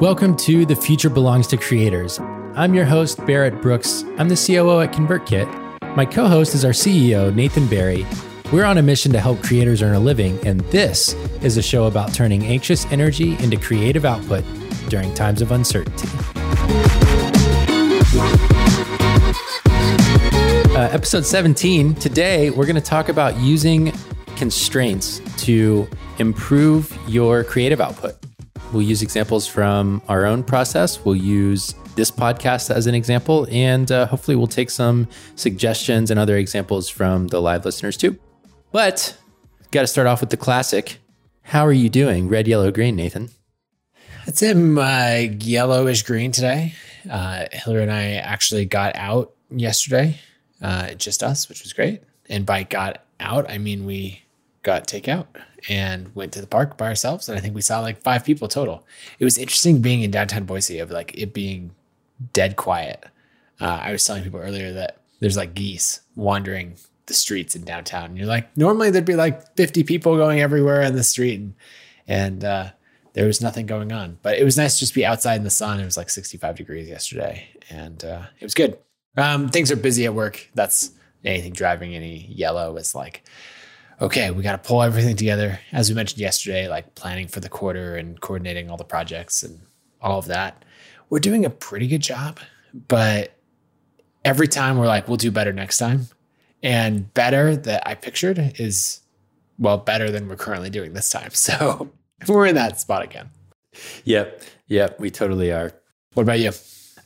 Welcome to The Future Belongs to Creators. I'm your host, Barrett Brooks. I'm the COO at ConvertKit. My co host is our CEO, Nathan Barry. We're on a mission to help creators earn a living, and this is a show about turning anxious energy into creative output during times of uncertainty. Uh, episode 17. Today, we're going to talk about using constraints to improve your creative output. We'll use examples from our own process. We'll use this podcast as an example, and uh, hopefully, we'll take some suggestions and other examples from the live listeners too. But got to start off with the classic. How are you doing? Red, yellow, green, Nathan. It's in uh, yellowish green today. Uh, Hillary and I actually got out yesterday, uh, just us, which was great. And by got out, I mean we got takeout and went to the park by ourselves. And I think we saw like five people total. It was interesting being in downtown Boise of like it being dead quiet. Uh, I was telling people earlier that there's like geese wandering the streets in downtown. And you're like, normally there'd be like 50 people going everywhere in the street. And, and uh, there was nothing going on. But it was nice to just be outside in the sun. It was like 65 degrees yesterday. And uh, it was good. Um, things are busy at work. That's anything driving any yellow is like, okay, we got to pull everything together. As we mentioned yesterday, like planning for the quarter and coordinating all the projects and all of that. We're doing a pretty good job, but every time we're like, we'll do better next time. And better that I pictured is, well, better than we're currently doing this time. So we're in that spot again. Yep. Yep. We totally are. What about you?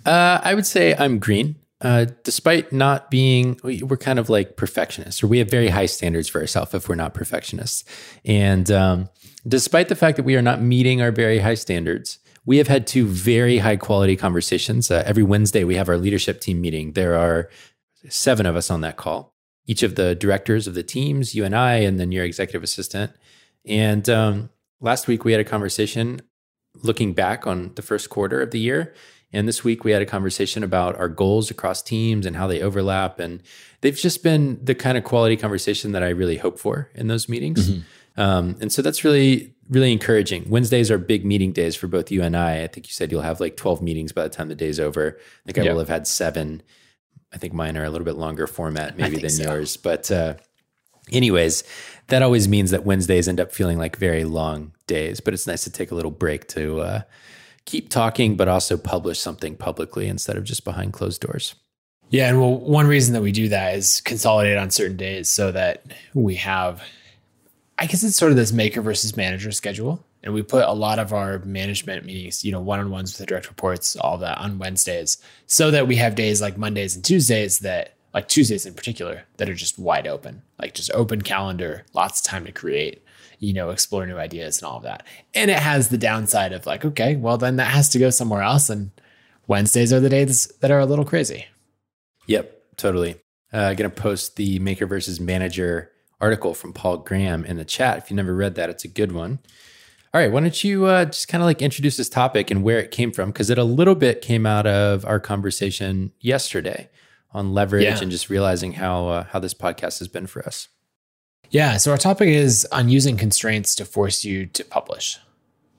Uh, I would say I'm green. Uh, despite not being, we're kind of like perfectionists, or we have very high standards for ourselves if we're not perfectionists. And um, despite the fact that we are not meeting our very high standards, we have had two very high quality conversations. Uh, every Wednesday, we have our leadership team meeting. There are seven of us on that call, each of the directors of the teams, you and I, and then your executive assistant. And um, last week, we had a conversation looking back on the first quarter of the year and this week we had a conversation about our goals across teams and how they overlap. And they've just been the kind of quality conversation that I really hope for in those meetings. Mm-hmm. Um, and so that's really, really encouraging. Wednesdays are big meeting days for both you and I. I think you said you'll have like 12 meetings by the time the day's over. I think I will have had seven. I think mine are a little bit longer format maybe than so. yours. But uh, anyways, that always means that Wednesdays end up feeling like very long days. But it's nice to take a little break to uh, keep talking, but also publish something publicly instead of just behind closed doors. Yeah. And well, one reason that we do that is consolidate on certain days so that we have, I guess it's sort of this maker versus manager schedule. And we put a lot of our management meetings, you know, one on ones with the direct reports, all that on Wednesdays, so that we have days like Mondays and Tuesdays that, like Tuesdays in particular, that are just wide open, like just open calendar, lots of time to create you know, explore new ideas and all of that. And it has the downside of like, okay, well, then that has to go somewhere else. And Wednesdays are the days that are a little crazy. Yep, totally. Uh, going to post the Maker versus Manager article from Paul Graham in the chat. If you never read that, it's a good one. All right, why don't you uh, just kind of like introduce this topic and where it came from? Because it a little bit came out of our conversation yesterday on leverage yeah. and just realizing how uh, how this podcast has been for us. Yeah. So our topic is on using constraints to force you to publish.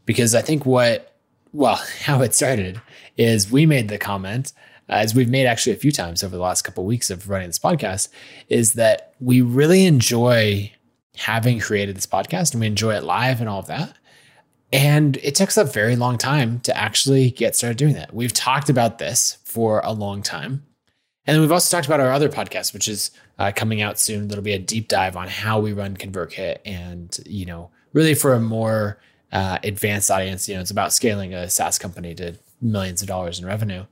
Because I think what, well, how it started is we made the comment, uh, as we've made actually a few times over the last couple of weeks of running this podcast, is that we really enjoy having created this podcast and we enjoy it live and all of that. And it takes a very long time to actually get started doing that. We've talked about this for a long time. And then we've also talked about our other podcast, which is uh, coming out soon. That'll be a deep dive on how we run ConvertKit and, you know, really for a more uh, advanced audience. You know, it's about scaling a SaaS company to millions of dollars in revenue.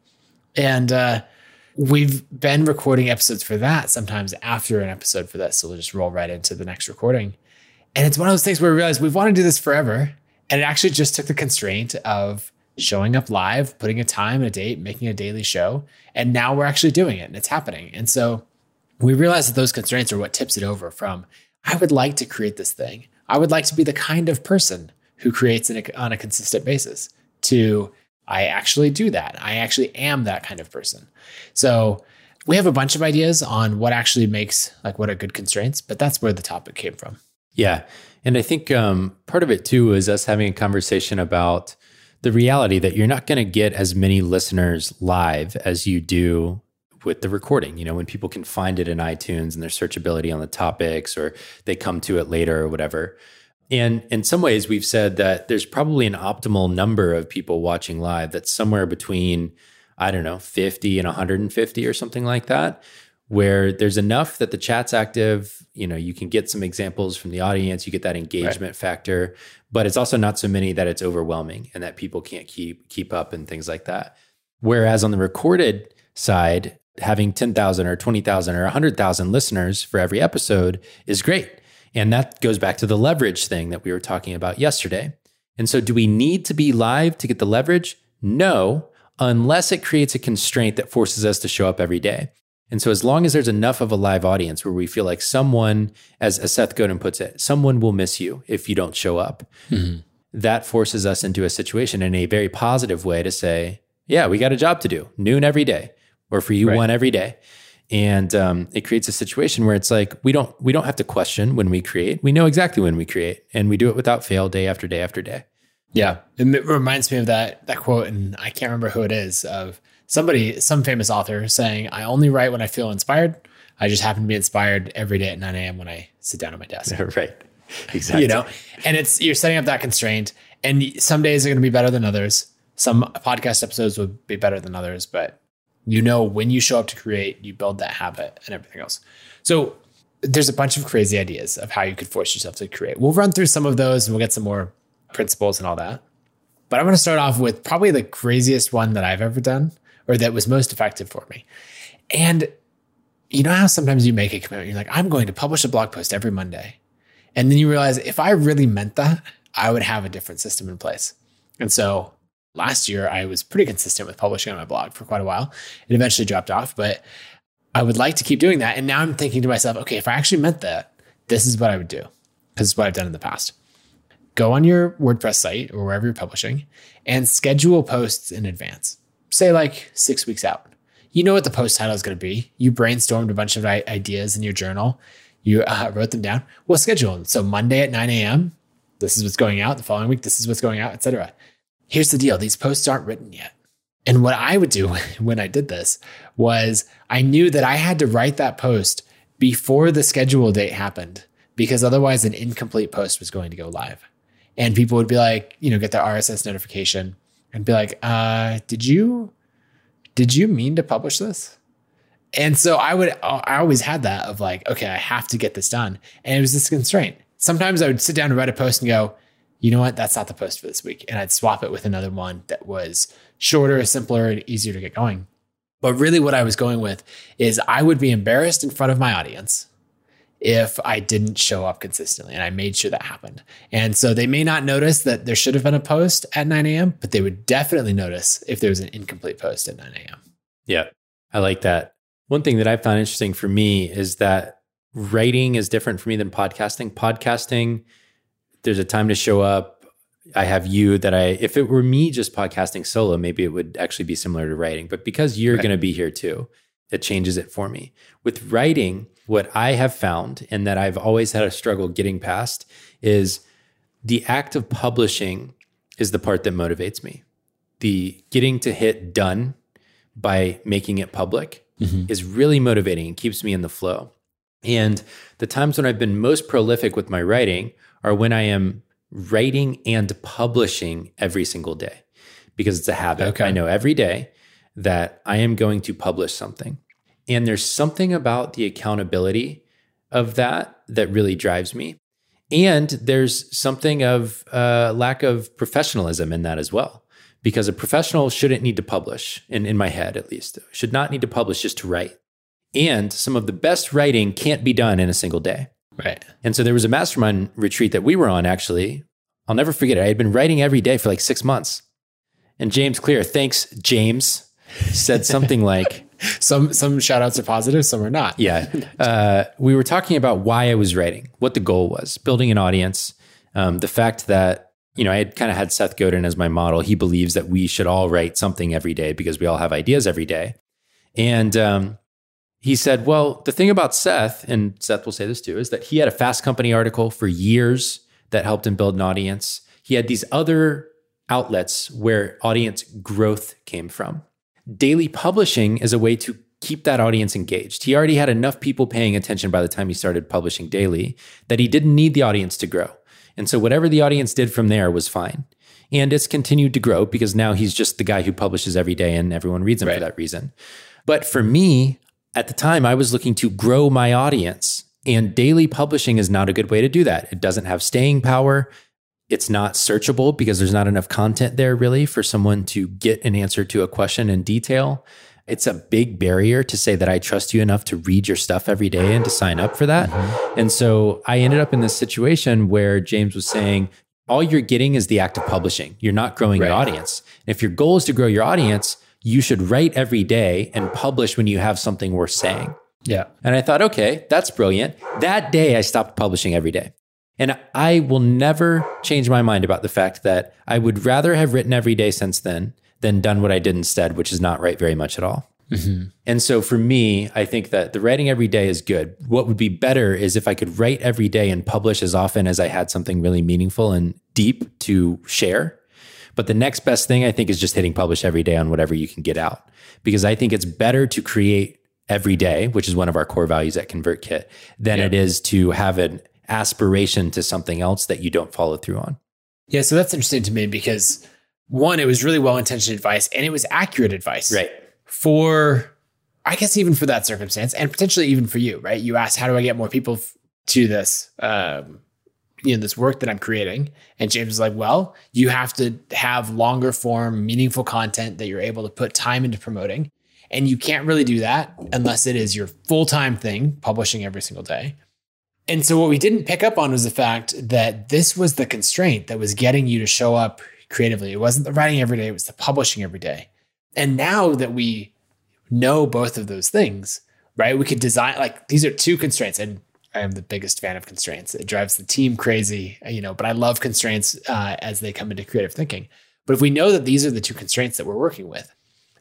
And uh, we've been recording episodes for that sometimes after an episode for this. So we'll just roll right into the next recording. And it's one of those things where we realize we've wanted to do this forever. And it actually just took the constraint of showing up live, putting a time and a date, making a daily show. And now we're actually doing it and it's happening. And so we realize that those constraints are what tips it over from I would like to create this thing. I would like to be the kind of person who creates on a consistent basis to I actually do that. I actually am that kind of person. So we have a bunch of ideas on what actually makes like what are good constraints, but that's where the topic came from. Yeah. And I think um, part of it too is us having a conversation about the reality that you're not going to get as many listeners live as you do with the recording. You know, when people can find it in iTunes and their searchability on the topics or they come to it later or whatever. And in some ways, we've said that there's probably an optimal number of people watching live that's somewhere between, I don't know, 50 and 150 or something like that, where there's enough that the chat's active. You know, you can get some examples from the audience, you get that engagement right. factor, but it's also not so many that it's overwhelming and that people can't keep keep up and things like that. Whereas on the recorded side, having 10,000 or 20,000 or 100,000 listeners for every episode is great and that goes back to the leverage thing that we were talking about yesterday. And so, do we need to be live to get the leverage? No, unless it creates a constraint that forces us to show up every day. And so, as long as there's enough of a live audience where we feel like someone, as, as Seth Godin puts it, someone will miss you if you don't show up, mm-hmm. that forces us into a situation in a very positive way to say, yeah, we got a job to do, noon every day, or for you, right. one every day and um, it creates a situation where it's like we don't we don't have to question when we create we know exactly when we create and we do it without fail day after day after day yeah and it reminds me of that that quote and i can't remember who it is of somebody some famous author saying i only write when i feel inspired. I just happen to be inspired every day at 9 a.m when i sit down at my desk. Right. Exactly. you know? And it's you're setting up that constraint and some days are going to be better than others. Some podcast episodes will be better than others but you know, when you show up to create, you build that habit and everything else. So there's a bunch of crazy ideas of how you could force yourself to create. We'll run through some of those and we'll get some more principles and all that. But I'm going to start off with probably the craziest one that I've ever done or that was most effective for me. And you know how sometimes you make a commitment, you're like, I'm going to publish a blog post every Monday. And then you realize if I really meant that, I would have a different system in place. And so last year I was pretty consistent with publishing on my blog for quite a while. It eventually dropped off, but I would like to keep doing that. And now I'm thinking to myself, okay, if I actually meant that, this is what I would do. This is what I've done in the past. Go on your WordPress site or wherever you're publishing and schedule posts in advance. Say like six weeks out. You know what the post title is going to be. You brainstormed a bunch of ideas in your journal. You uh, wrote them down. We'll schedule them. So Monday at 9 a.m. This is what's going out. The following week, this is what's going out, etc here's the deal these posts aren't written yet. And what I would do when I did this was I knew that I had to write that post before the schedule date happened because otherwise an incomplete post was going to go live. And people would be like, you know, get their RSS notification and be like, uh, did you did you mean to publish this? And so I would I always had that of like, okay, I have to get this done. And it was this constraint. Sometimes I would sit down and write a post and go, you know what, that's not the post for this week. And I'd swap it with another one that was shorter, simpler, and easier to get going. But really, what I was going with is I would be embarrassed in front of my audience if I didn't show up consistently. And I made sure that happened. And so they may not notice that there should have been a post at 9 a.m., but they would definitely notice if there was an incomplete post at 9 a.m. Yeah, I like that. One thing that I found interesting for me is that writing is different for me than podcasting. Podcasting, there's a time to show up. I have you that I, if it were me just podcasting solo, maybe it would actually be similar to writing. But because you're right. going to be here too, it changes it for me. With writing, what I have found and that I've always had a struggle getting past is the act of publishing is the part that motivates me. The getting to hit done by making it public mm-hmm. is really motivating and keeps me in the flow. And the times when I've been most prolific with my writing are when I am writing and publishing every single day because it's a habit. Okay. I know every day that I am going to publish something. And there's something about the accountability of that that really drives me. And there's something of uh, lack of professionalism in that as well, because a professional shouldn't need to publish, in, in my head at least, should not need to publish just to write. And some of the best writing can't be done in a single day. Right. And so there was a mastermind retreat that we were on actually. I'll never forget it. I had been writing every day for like six months. And James Clear, thanks, James, said something like some some shout outs are positive, some are not. Yeah. Uh, we were talking about why I was writing, what the goal was, building an audience, um, the fact that you know, I had kind of had Seth Godin as my model. He believes that we should all write something every day because we all have ideas every day. And um, he said, Well, the thing about Seth, and Seth will say this too, is that he had a Fast Company article for years that helped him build an audience. He had these other outlets where audience growth came from. Daily publishing is a way to keep that audience engaged. He already had enough people paying attention by the time he started publishing daily that he didn't need the audience to grow. And so whatever the audience did from there was fine. And it's continued to grow because now he's just the guy who publishes every day and everyone reads him right. for that reason. But for me, at the time, I was looking to grow my audience. And daily publishing is not a good way to do that. It doesn't have staying power. It's not searchable because there's not enough content there really for someone to get an answer to a question in detail. It's a big barrier to say that I trust you enough to read your stuff every day and to sign up for that. Mm-hmm. And so I ended up in this situation where James was saying, all you're getting is the act of publishing. You're not growing right. your audience. And if your goal is to grow your audience, you should write every day and publish when you have something worth saying. Yeah. And I thought, okay, that's brilliant. That day I stopped publishing every day. And I will never change my mind about the fact that I would rather have written every day since then than done what I did instead, which is not write very much at all. Mm-hmm. And so for me, I think that the writing every day is good. What would be better is if I could write every day and publish as often as I had something really meaningful and deep to share. But the next best thing I think is just hitting publish every day on whatever you can get out. Because I think it's better to create every day, which is one of our core values at ConvertKit, than yeah. it is to have an aspiration to something else that you don't follow through on. Yeah, so that's interesting to me because one, it was really well intentioned advice and it was accurate advice. Right. For, I guess, even for that circumstance and potentially even for you, right? You asked, how do I get more people f- to this, um, you know, this work that I'm creating? And James was like, well, you have to have longer form, meaningful content that you're able to put time into promoting. And you can't really do that unless it is your full time thing, publishing every single day. And so what we didn't pick up on was the fact that this was the constraint that was getting you to show up creatively. It wasn't the writing every day, it was the publishing every day. And now that we know both of those things, right? We could design like these are two constraints and I am the biggest fan of constraints. It drives the team crazy, you know, but I love constraints uh, as they come into creative thinking. But if we know that these are the two constraints that we're working with,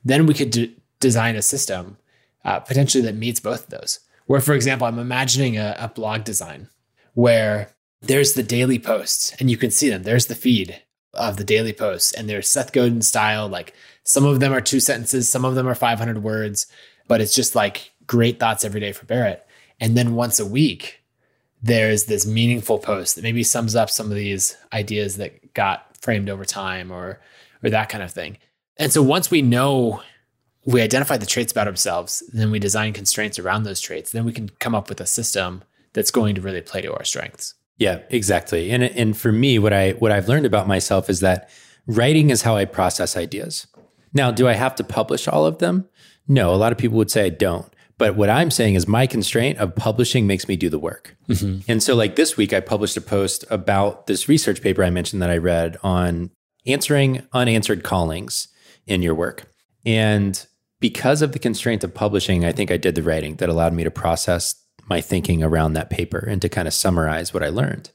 then we could d- design a system uh, potentially that meets both of those. Where, for example, I'm imagining a, a blog design where there's the daily posts and you can see them. There's the feed of the daily posts, and there's Seth Godin style. Like some of them are two sentences, some of them are 500 words, but it's just like great thoughts every day for Barrett. And then once a week, there's this meaningful post that maybe sums up some of these ideas that got framed over time or or that kind of thing. And so once we know we identify the traits about ourselves, then we design constraints around those traits. Then we can come up with a system that's going to really play to our strengths. Yeah, exactly. And and for me, what I what I've learned about myself is that writing is how I process ideas. Now, do I have to publish all of them? No, a lot of people would say I don't. But what I'm saying is my constraint of publishing makes me do the work. Mm-hmm. And so, like this week, I published a post about this research paper I mentioned that I read on answering unanswered callings in your work. And because of the constraint of publishing, I think I did the writing that allowed me to process my thinking around that paper and to kind of summarize what I learned.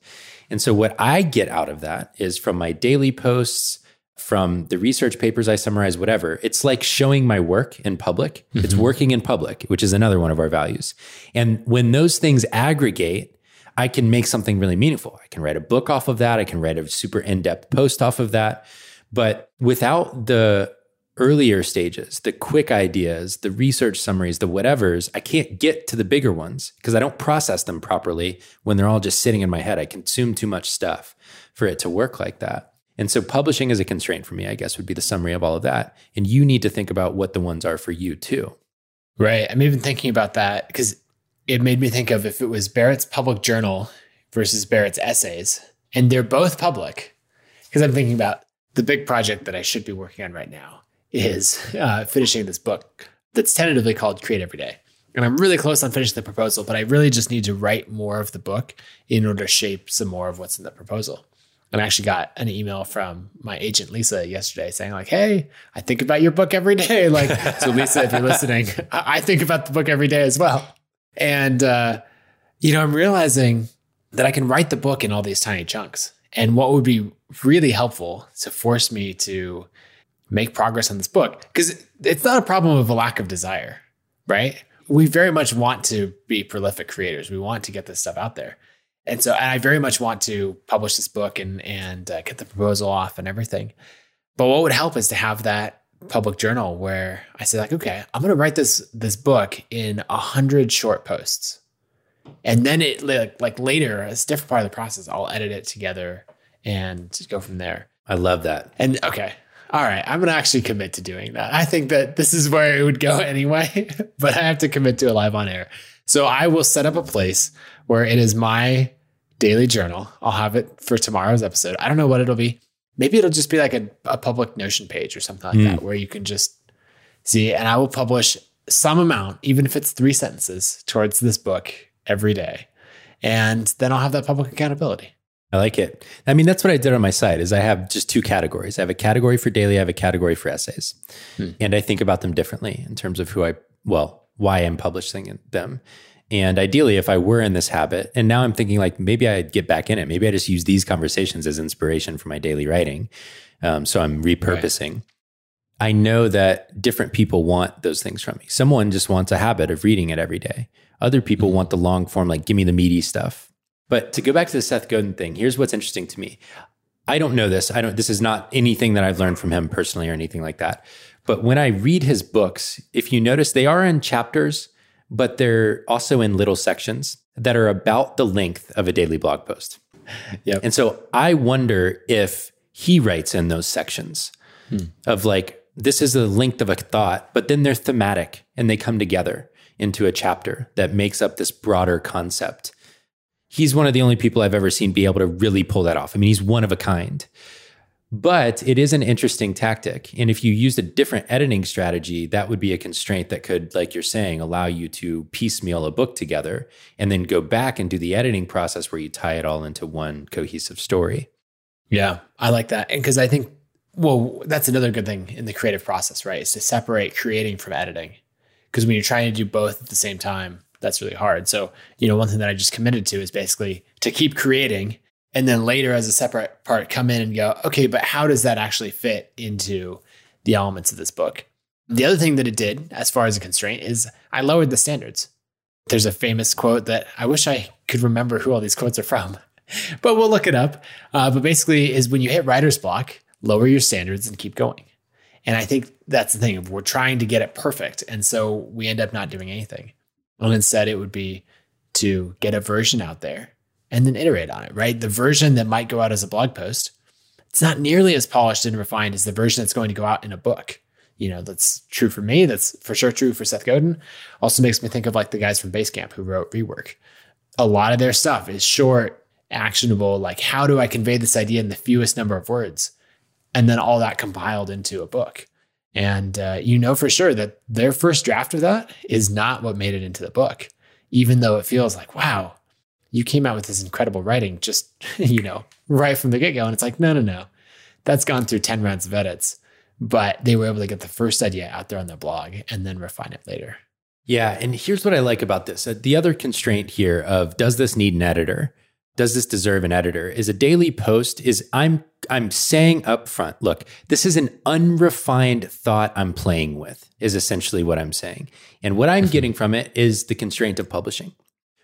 And so, what I get out of that is from my daily posts, from the research papers I summarize, whatever, it's like showing my work in public. Mm-hmm. It's working in public, which is another one of our values. And when those things aggregate, I can make something really meaningful. I can write a book off of that. I can write a super in depth post off of that. But without the earlier stages, the quick ideas, the research summaries, the whatevers, I can't get to the bigger ones because I don't process them properly when they're all just sitting in my head. I consume too much stuff for it to work like that. And so publishing is a constraint for me, I guess would be the summary of all of that. And you need to think about what the ones are for you too. Right. I'm even thinking about that because it made me think of if it was Barrett's public journal versus Barrett's essays, and they're both public. Because I'm thinking about the big project that I should be working on right now is uh, finishing this book that's tentatively called Create Every Day. And I'm really close on finishing the proposal, but I really just need to write more of the book in order to shape some more of what's in the proposal. And I actually got an email from my agent Lisa yesterday saying like, "Hey, I think about your book every day." Like, so Lisa, if you're listening, I think about the book every day as well. And uh, you know, I'm realizing that I can write the book in all these tiny chunks. And what would be really helpful to force me to make progress on this book because it's not a problem of a lack of desire, right? We very much want to be prolific creators. We want to get this stuff out there. And so and I very much want to publish this book and and uh, get the proposal off and everything. But what would help is to have that public journal where I say like, okay, I'm going to write this this book in a hundred short posts, and then it like, like later, as a different part of the process, I'll edit it together and go from there. I love that. And okay, all right, I'm going to actually commit to doing that. I think that this is where it would go anyway, but I have to commit to it live on air. So I will set up a place where it is my daily journal. I'll have it for tomorrow's episode. I don't know what it'll be. Maybe it'll just be like a, a public Notion page or something like mm. that, where you can just see. And I will publish some amount, even if it's three sentences, towards this book every day. And then I'll have that public accountability. I like it. I mean, that's what I did on my site is I have just two categories. I have a category for daily, I have a category for essays. Hmm. And I think about them differently in terms of who I, well, why I'm publishing them. And ideally, if I were in this habit, and now I'm thinking like maybe I'd get back in it. Maybe I just use these conversations as inspiration for my daily writing. Um, so I'm repurposing. Right. I know that different people want those things from me. Someone just wants a habit of reading it every day. Other people mm-hmm. want the long form, like give me the meaty stuff. But to go back to the Seth Godin thing, here's what's interesting to me. I don't know this. I don't. This is not anything that I've learned from him personally or anything like that. But when I read his books, if you notice, they are in chapters but they're also in little sections that are about the length of a daily blog post. Yep. And so I wonder if he writes in those sections hmm. of like, this is the length of a thought, but then they're thematic and they come together into a chapter that makes up this broader concept. He's one of the only people I've ever seen be able to really pull that off. I mean, he's one of a kind. But it is an interesting tactic. And if you used a different editing strategy, that would be a constraint that could, like you're saying, allow you to piecemeal a book together and then go back and do the editing process where you tie it all into one cohesive story. Yeah, I like that. And because I think, well, that's another good thing in the creative process, right? Is to separate creating from editing. Because when you're trying to do both at the same time, that's really hard. So, you know, one thing that I just committed to is basically to keep creating and then later as a separate part come in and go, okay, but how does that actually fit into the elements of this book? The other thing that it did, as far as a constraint, is I lowered the standards. There's a famous quote that I wish I could remember who all these quotes are from, but we'll look it up. Uh, but basically, is when you hit writer's block, lower your standards and keep going. And I think that's the thing. We're trying to get it perfect. And so we end up not doing anything. And instead, it would be to get a version out there and then iterate on it, right? The version that might go out as a blog post, it's not nearly as polished and refined as the version that's going to go out in a book. You know, that's true for me. That's for sure true for Seth Godin. Also makes me think of like the guys from Basecamp who wrote Rework. A lot of their stuff is short, actionable, like how do I convey this idea in the fewest number of words? And then all that compiled into a book. And uh, you know for sure that their first draft of that is not what made it into the book, even though it feels like, wow, you came out with this incredible writing just, you know, right from the get go. And it's like, no, no, no. That's gone through 10 rounds of edits. But they were able to get the first idea out there on their blog and then refine it later. Yeah. And here's what I like about this uh, the other constraint here of does this need an editor? Does this deserve an editor? Is a daily post is I'm I'm saying up front, look, this is an unrefined thought I'm playing with, is essentially what I'm saying. And what I'm getting from it is the constraint of publishing.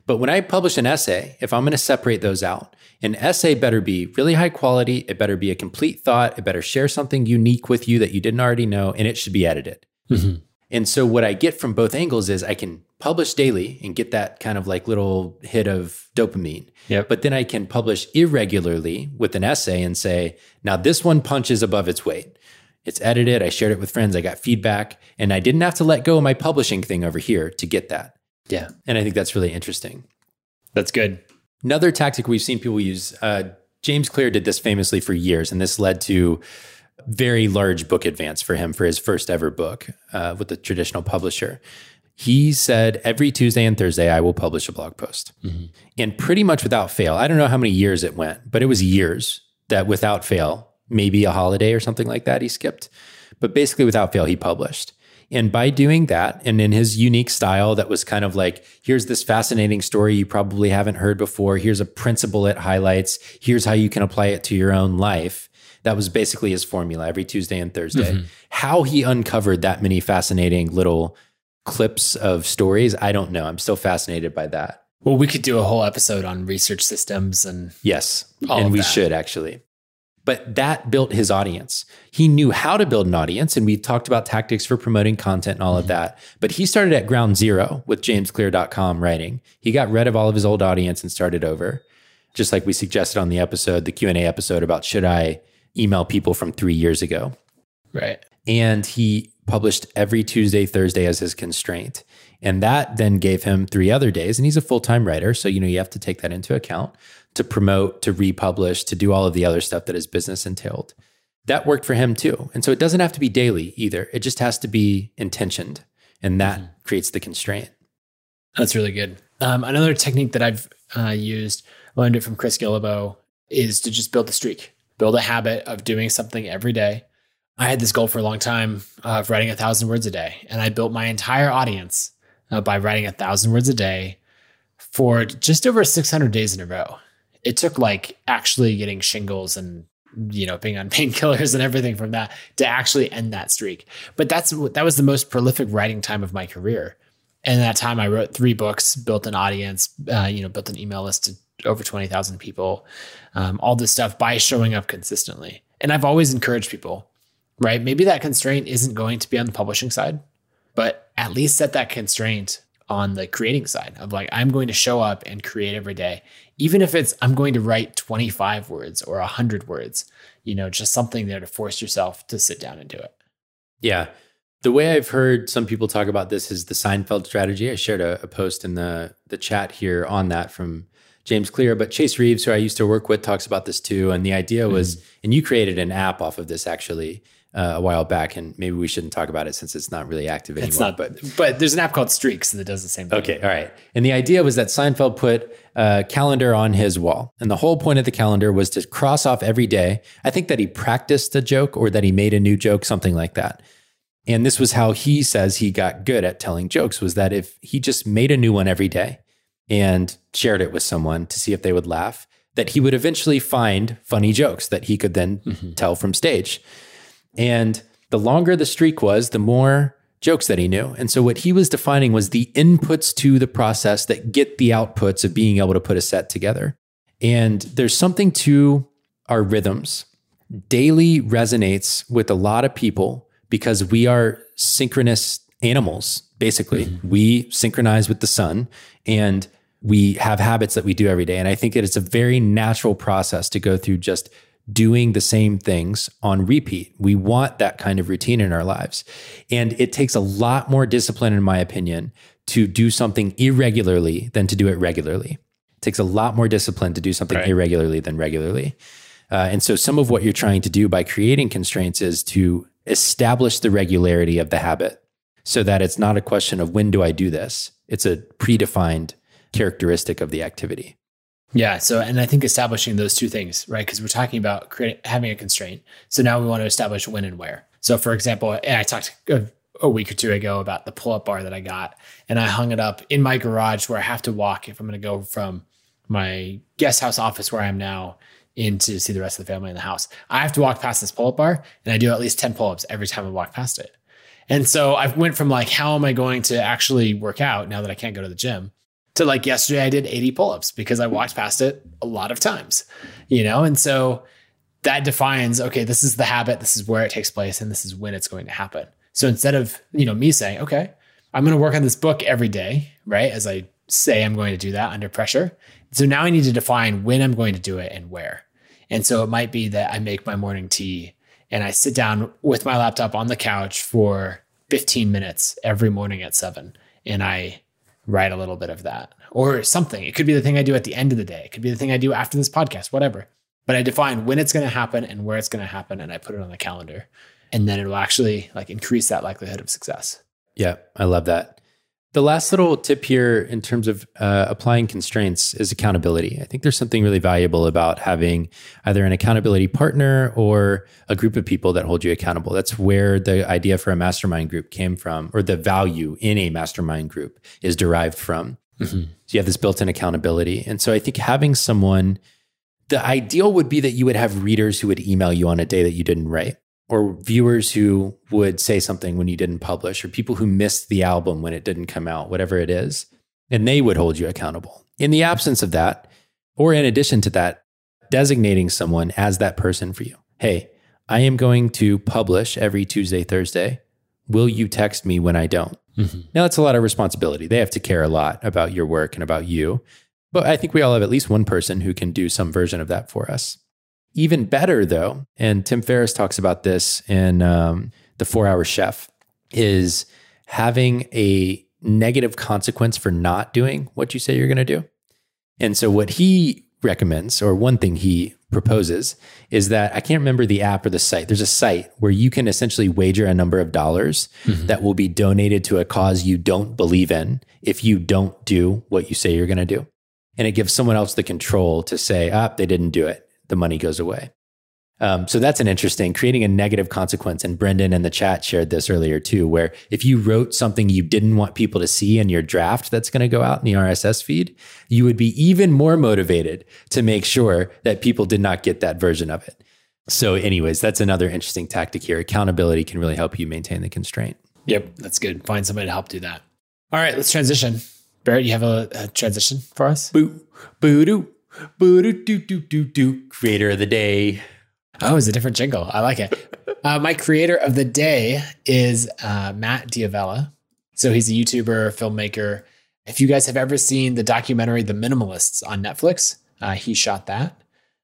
But when I publish an essay, if I'm going to separate those out, an essay better be really high quality. It better be a complete thought. It better share something unique with you that you didn't already know, and it should be edited. Mm-hmm. And so, what I get from both angles is I can publish daily and get that kind of like little hit of dopamine. Yep. But then I can publish irregularly with an essay and say, now this one punches above its weight. It's edited. I shared it with friends. I got feedback, and I didn't have to let go of my publishing thing over here to get that. Yeah. And I think that's really interesting. That's good. Another tactic we've seen people use, uh, James Clear did this famously for years, and this led to very large book advance for him for his first ever book uh, with the traditional publisher. He said, Every Tuesday and Thursday, I will publish a blog post. Mm-hmm. And pretty much without fail, I don't know how many years it went, but it was years that without fail, maybe a holiday or something like that, he skipped. But basically, without fail, he published. And by doing that, and in his unique style, that was kind of like, here's this fascinating story you probably haven't heard before. Here's a principle it highlights. Here's how you can apply it to your own life. That was basically his formula every Tuesday and Thursday. Mm-hmm. How he uncovered that many fascinating little clips of stories, I don't know. I'm still fascinated by that. Well, we could do a whole episode on research systems and yes, and we that. should actually. But that built his audience. He knew how to build an audience, and we talked about tactics for promoting content and all of mm-hmm. that. But he started at ground zero with jamesclear.com writing. He got rid of all of his old audience and started over. Just like we suggested on the episode, the Q&A episode about should I email people from 3 years ago. Right. And he published every Tuesday, Thursday as his constraint. And that then gave him three other days. And he's a full time writer. So, you know, you have to take that into account to promote, to republish, to do all of the other stuff that his business entailed. That worked for him too. And so it doesn't have to be daily either. It just has to be intentioned. And that mm-hmm. creates the constraint. That's really good. Um, another technique that I've uh, used, learned it from Chris Guillebeau, is to just build a streak, build a habit of doing something every day. I had this goal for a long time of writing a thousand words a day, and I built my entire audience uh, by writing a thousand words a day for just over 600 days in a row. It took like actually getting shingles and you know being on painkillers and everything from that to actually end that streak. But that's that was the most prolific writing time of my career. And that time i wrote three books built an audience uh, you know built an email list to over 20000 people um, all this stuff by showing up consistently. And i've always encouraged people right maybe that constraint isn't going to be on the publishing side but at least set that constraint on the creating side of like i'm going to show up and create every day even if it's I'm going to write 25 words or 100 words, you know, just something there to force yourself to sit down and do it. Yeah. The way I've heard some people talk about this is the Seinfeld strategy. I shared a, a post in the the chat here on that from James Clear, but Chase Reeves, who I used to work with, talks about this too. And the idea was, mm-hmm. and you created an app off of this actually uh, a while back, and maybe we shouldn't talk about it since it's not really active anymore. It's not, but but there's an app called Streaks that does the same thing. Okay, all right. And the idea was that Seinfeld put a calendar on his wall, and the whole point of the calendar was to cross off every day. I think that he practiced a joke or that he made a new joke, something like that. And this was how he says he got good at telling jokes was that if he just made a new one every day and shared it with someone to see if they would laugh, that he would eventually find funny jokes that he could then mm-hmm. tell from stage. And the longer the streak was, the more jokes that he knew. And so what he was defining was the inputs to the process that get the outputs of being able to put a set together. And there's something to our rhythms. Daily resonates with a lot of people because we are synchronous animals, basically. Mm-hmm. We synchronize with the sun and we have habits that we do every day. And I think that it's a very natural process to go through just doing the same things on repeat. We want that kind of routine in our lives. And it takes a lot more discipline, in my opinion, to do something irregularly than to do it regularly. It takes a lot more discipline to do something right. irregularly than regularly. Uh, and so, some of what you're trying to do by creating constraints is to establish the regularity of the habit so that it's not a question of when do I do this? It's a predefined characteristic of the activity. Yeah. So, and I think establishing those two things, right? Because we're talking about creating, having a constraint. So now we want to establish when and where. So, for example, I talked a, a week or two ago about the pull up bar that I got, and I hung it up in my garage where I have to walk if I'm going to go from my guest house office where I am now in to see the rest of the family in the house. I have to walk past this pull up bar, and I do at least 10 pull ups every time I walk past it. And so I went from like, how am I going to actually work out now that I can't go to the gym? To like yesterday I did 80 pull-ups because I walked past it a lot of times, you know? And so that defines, okay, this is the habit, this is where it takes place, and this is when it's going to happen. So instead of, you know, me saying, okay, I'm going to work on this book every day, right? As I say I'm going to do that under pressure. So now I need to define when I'm going to do it and where. And so it might be that I make my morning tea and I sit down with my laptop on the couch for 15 minutes every morning at seven and I write a little bit of that or something. It could be the thing I do at the end of the day. It could be the thing I do after this podcast, whatever. But I define when it's going to happen and where it's going to happen and I put it on the calendar. And then it will actually like increase that likelihood of success. Yeah, I love that. The last little tip here in terms of uh, applying constraints is accountability. I think there's something really valuable about having either an accountability partner or a group of people that hold you accountable. That's where the idea for a mastermind group came from, or the value in a mastermind group is derived from. Mm-hmm. So you have this built in accountability. And so I think having someone, the ideal would be that you would have readers who would email you on a day that you didn't write or viewers who would say something when you didn't publish, or people who missed the album when it didn't come out, whatever it is, and they would hold you accountable. In the absence of that, or in addition to that, designating someone as that person for you. Hey, I am going to publish every Tuesday, Thursday. Will you text me when I don't? Mm-hmm. Now, that's a lot of responsibility. They have to care a lot about your work and about you. But I think we all have at least one person who can do some version of that for us. Even better, though, and Tim Ferriss talks about this in um, The Four Hour Chef, is having a negative consequence for not doing what you say you're going to do. And so, what he recommends, or one thing he proposes, is that I can't remember the app or the site. There's a site where you can essentially wager a number of dollars mm-hmm. that will be donated to a cause you don't believe in if you don't do what you say you're going to do. And it gives someone else the control to say, ah, they didn't do it. The money goes away. Um, so that's an interesting creating a negative consequence. And Brendan in the chat shared this earlier too, where if you wrote something you didn't want people to see in your draft that's going to go out in the RSS feed, you would be even more motivated to make sure that people did not get that version of it. So, anyways, that's another interesting tactic here. Accountability can really help you maintain the constraint. Yep, that's good. Find somebody to help do that. All right, let's transition. Barrett, you have a, a transition for us? Boo, boo doo, boo doo doo doo doo. Creator of the day. Oh, it's a different jingle. I like it. Uh, my creator of the day is uh, Matt D'Avella. So he's a YouTuber, filmmaker. If you guys have ever seen the documentary The Minimalists on Netflix, uh, he shot that.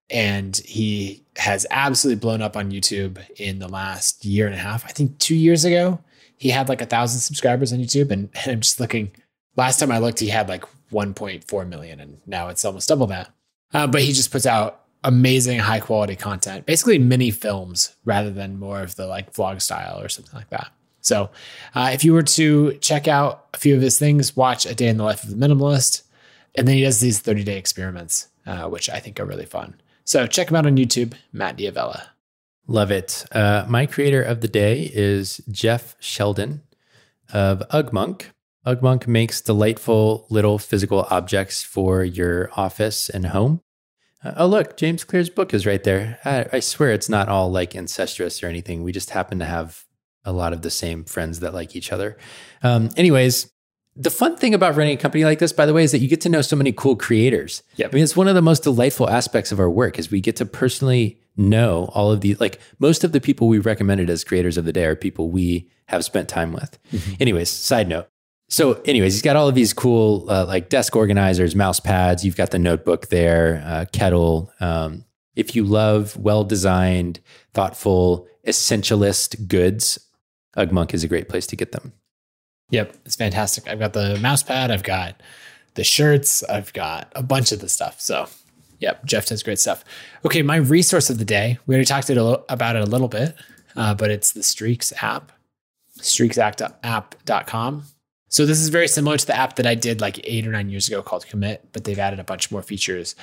And he has absolutely blown up on YouTube in the last year and a half. I think two years ago, he had like a thousand subscribers on YouTube. And, and I'm just looking, last time I looked, he had like 1.4 million, and now it's almost double that. Uh, but he just puts out amazing high quality content, basically mini films rather than more of the like vlog style or something like that. So, uh, if you were to check out a few of his things, watch A Day in the Life of the Minimalist, and then he does these 30 day experiments, uh, which I think are really fun. So, check him out on YouTube, Matt D'Avella. Love it. Uh, my creator of the day is Jeff Sheldon of Ugmonk. Ugmonk makes delightful little physical objects for your office and home. Uh, oh, look, James Clear's book is right there. I, I, swear it's not all like incestuous or anything. We just happen to have a lot of the same friends that like each other. Um, anyways, the fun thing about running a company like this, by the way, is that you get to know so many cool creators. Yep. I mean, it's one of the most delightful aspects of our work is we get to personally know all of these. Like most of the people we recommended as creators of the day are people we have spent time with. Mm-hmm. Anyways, side note. So, anyways, he's got all of these cool uh, like desk organizers, mouse pads. You've got the notebook there, uh, kettle. Um, if you love well designed, thoughtful, essentialist goods, Ugmonk is a great place to get them. Yep, it's fantastic. I've got the mouse pad. I've got the shirts. I've got a bunch of the stuff. So, yep, Jeff does great stuff. Okay, my resource of the day. We already talked about it a little bit, uh, but it's the Streaks app, streaksapp.com. So this is very similar to the app that I did like eight or nine years ago called Commit, but they've added a bunch more features.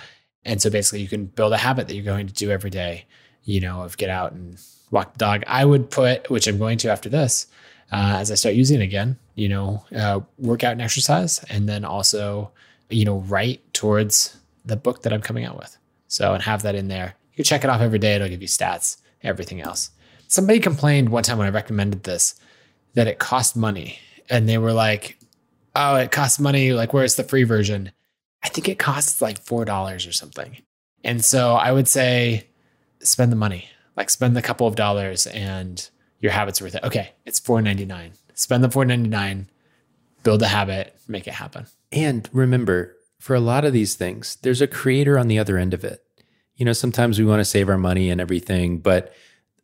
And so basically you can build a habit that you're going to do every day, you know, of get out and walk the dog. I would put, which I'm going to after this, uh, as I start using it again, you know, uh, workout and exercise, and then also, you know, write towards the book that I'm coming out with. So, and have that in there. You check it off every day. It'll give you stats, everything else. Somebody complained one time when I recommended this that it cost money and they were like, "Oh, it costs money. Like, where's the free version?" I think it costs like four dollars or something. And so I would say, spend the money. Like, spend the couple of dollars, and your habit's worth it. Okay, it's four ninety nine. Spend the four ninety nine. Build a habit. Make it happen. And remember, for a lot of these things, there's a creator on the other end of it. You know, sometimes we want to save our money and everything, but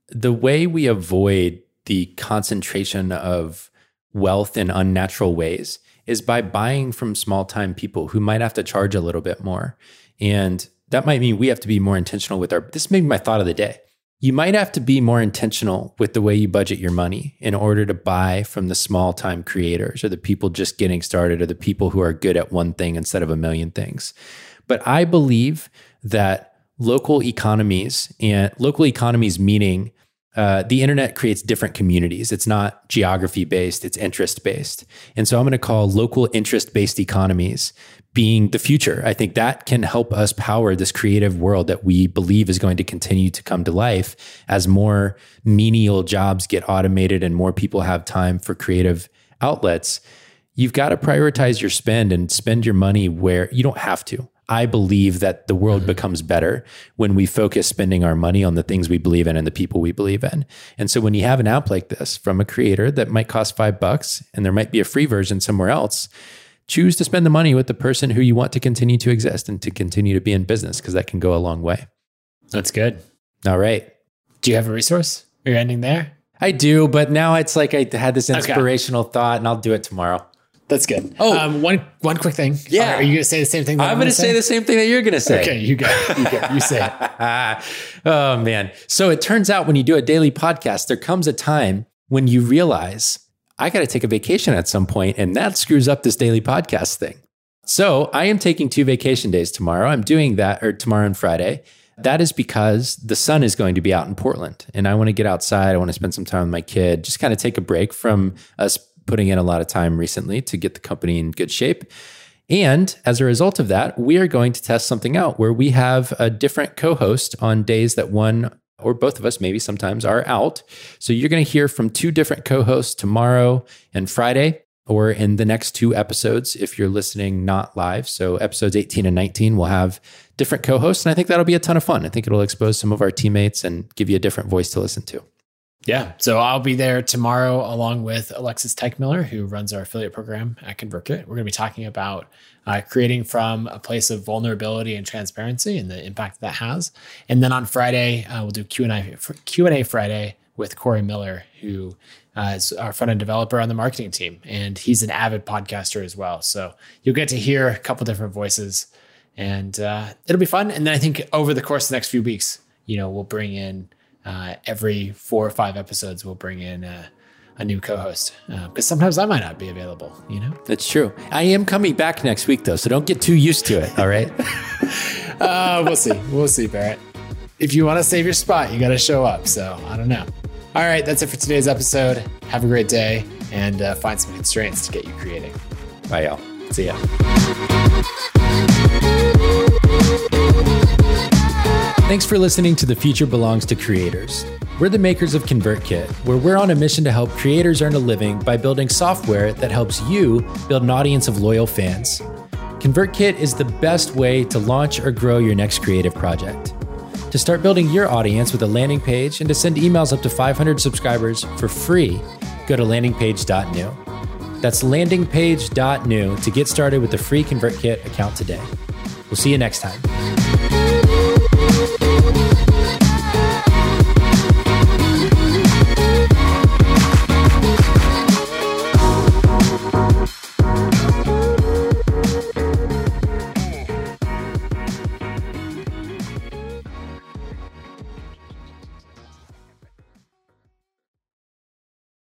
the way we avoid the concentration of wealth in unnatural ways is by buying from small time people who might have to charge a little bit more. And that might mean we have to be more intentional with our, this may be my thought of the day. You might have to be more intentional with the way you budget your money in order to buy from the small time creators or the people just getting started or the people who are good at one thing instead of a million things. But I believe that local economies and local economies meaning uh, the internet creates different communities. It's not geography based, it's interest based. And so I'm going to call local interest based economies being the future. I think that can help us power this creative world that we believe is going to continue to come to life as more menial jobs get automated and more people have time for creative outlets. You've got to prioritize your spend and spend your money where you don't have to. I believe that the world mm-hmm. becomes better when we focus spending our money on the things we believe in and the people we believe in. And so when you have an app like this from a creator that might cost five bucks and there might be a free version somewhere else, choose to spend the money with the person who you want to continue to exist and to continue to be in business because that can go a long way. That's good. All right. Do you have a resource? Are you ending there? I do, but now it's like I had this inspirational okay. thought and I'll do it tomorrow. That's good. Oh, um, one one quick thing. Yeah, are you gonna say the same thing? I'm, I'm gonna say? say? the same thing that you're gonna say. Okay, you go. You go. You say it. oh man. So it turns out when you do a daily podcast, there comes a time when you realize I got to take a vacation at some point, and that screws up this daily podcast thing. So I am taking two vacation days tomorrow. I'm doing that, or tomorrow and Friday. That is because the sun is going to be out in Portland, and I want to get outside. I want to spend some time with my kid, just kind of take a break from us putting in a lot of time recently to get the company in good shape. And as a result of that, we are going to test something out where we have a different co host on days that one or both of us, maybe sometimes, are out. So you're going to hear from two different co hosts tomorrow and Friday, or in the next two episodes if you're listening not live. So episodes 18 and 19 will have different co hosts. And I think that'll be a ton of fun. I think it'll expose some of our teammates and give you a different voice to listen to. Yeah. So I'll be there tomorrow along with Alexis Teichmiller, who runs our affiliate program at ConvertKit. We're going to be talking about uh, creating from a place of vulnerability and transparency and the impact that has. And then on Friday, uh, we'll do Q&A, Q&A Friday with Corey Miller, who uh, is our front end developer on the marketing team. And he's an avid podcaster as well. So you'll get to hear a couple different voices and uh, it'll be fun. And then I think over the course of the next few weeks, you know, we'll bring in – uh, every four or five episodes we'll bring in a, a new co-host because uh, sometimes I might not be available. You know, that's true. I am coming back next week though, so don't get too used to it. All right. uh, we'll see. We'll see, Barrett. If you want to save your spot, you got to show up. So I don't know. All right, that's it for today's episode. Have a great day and uh, find some constraints to get you creating. Bye, y'all. See ya. Thanks for listening to The Future Belongs to Creators. We're the makers of ConvertKit, where we're on a mission to help creators earn a living by building software that helps you build an audience of loyal fans. ConvertKit is the best way to launch or grow your next creative project. To start building your audience with a landing page and to send emails up to 500 subscribers for free, go to landingpage.new. That's landingpage.new to get started with the free ConvertKit account today. We'll see you next time.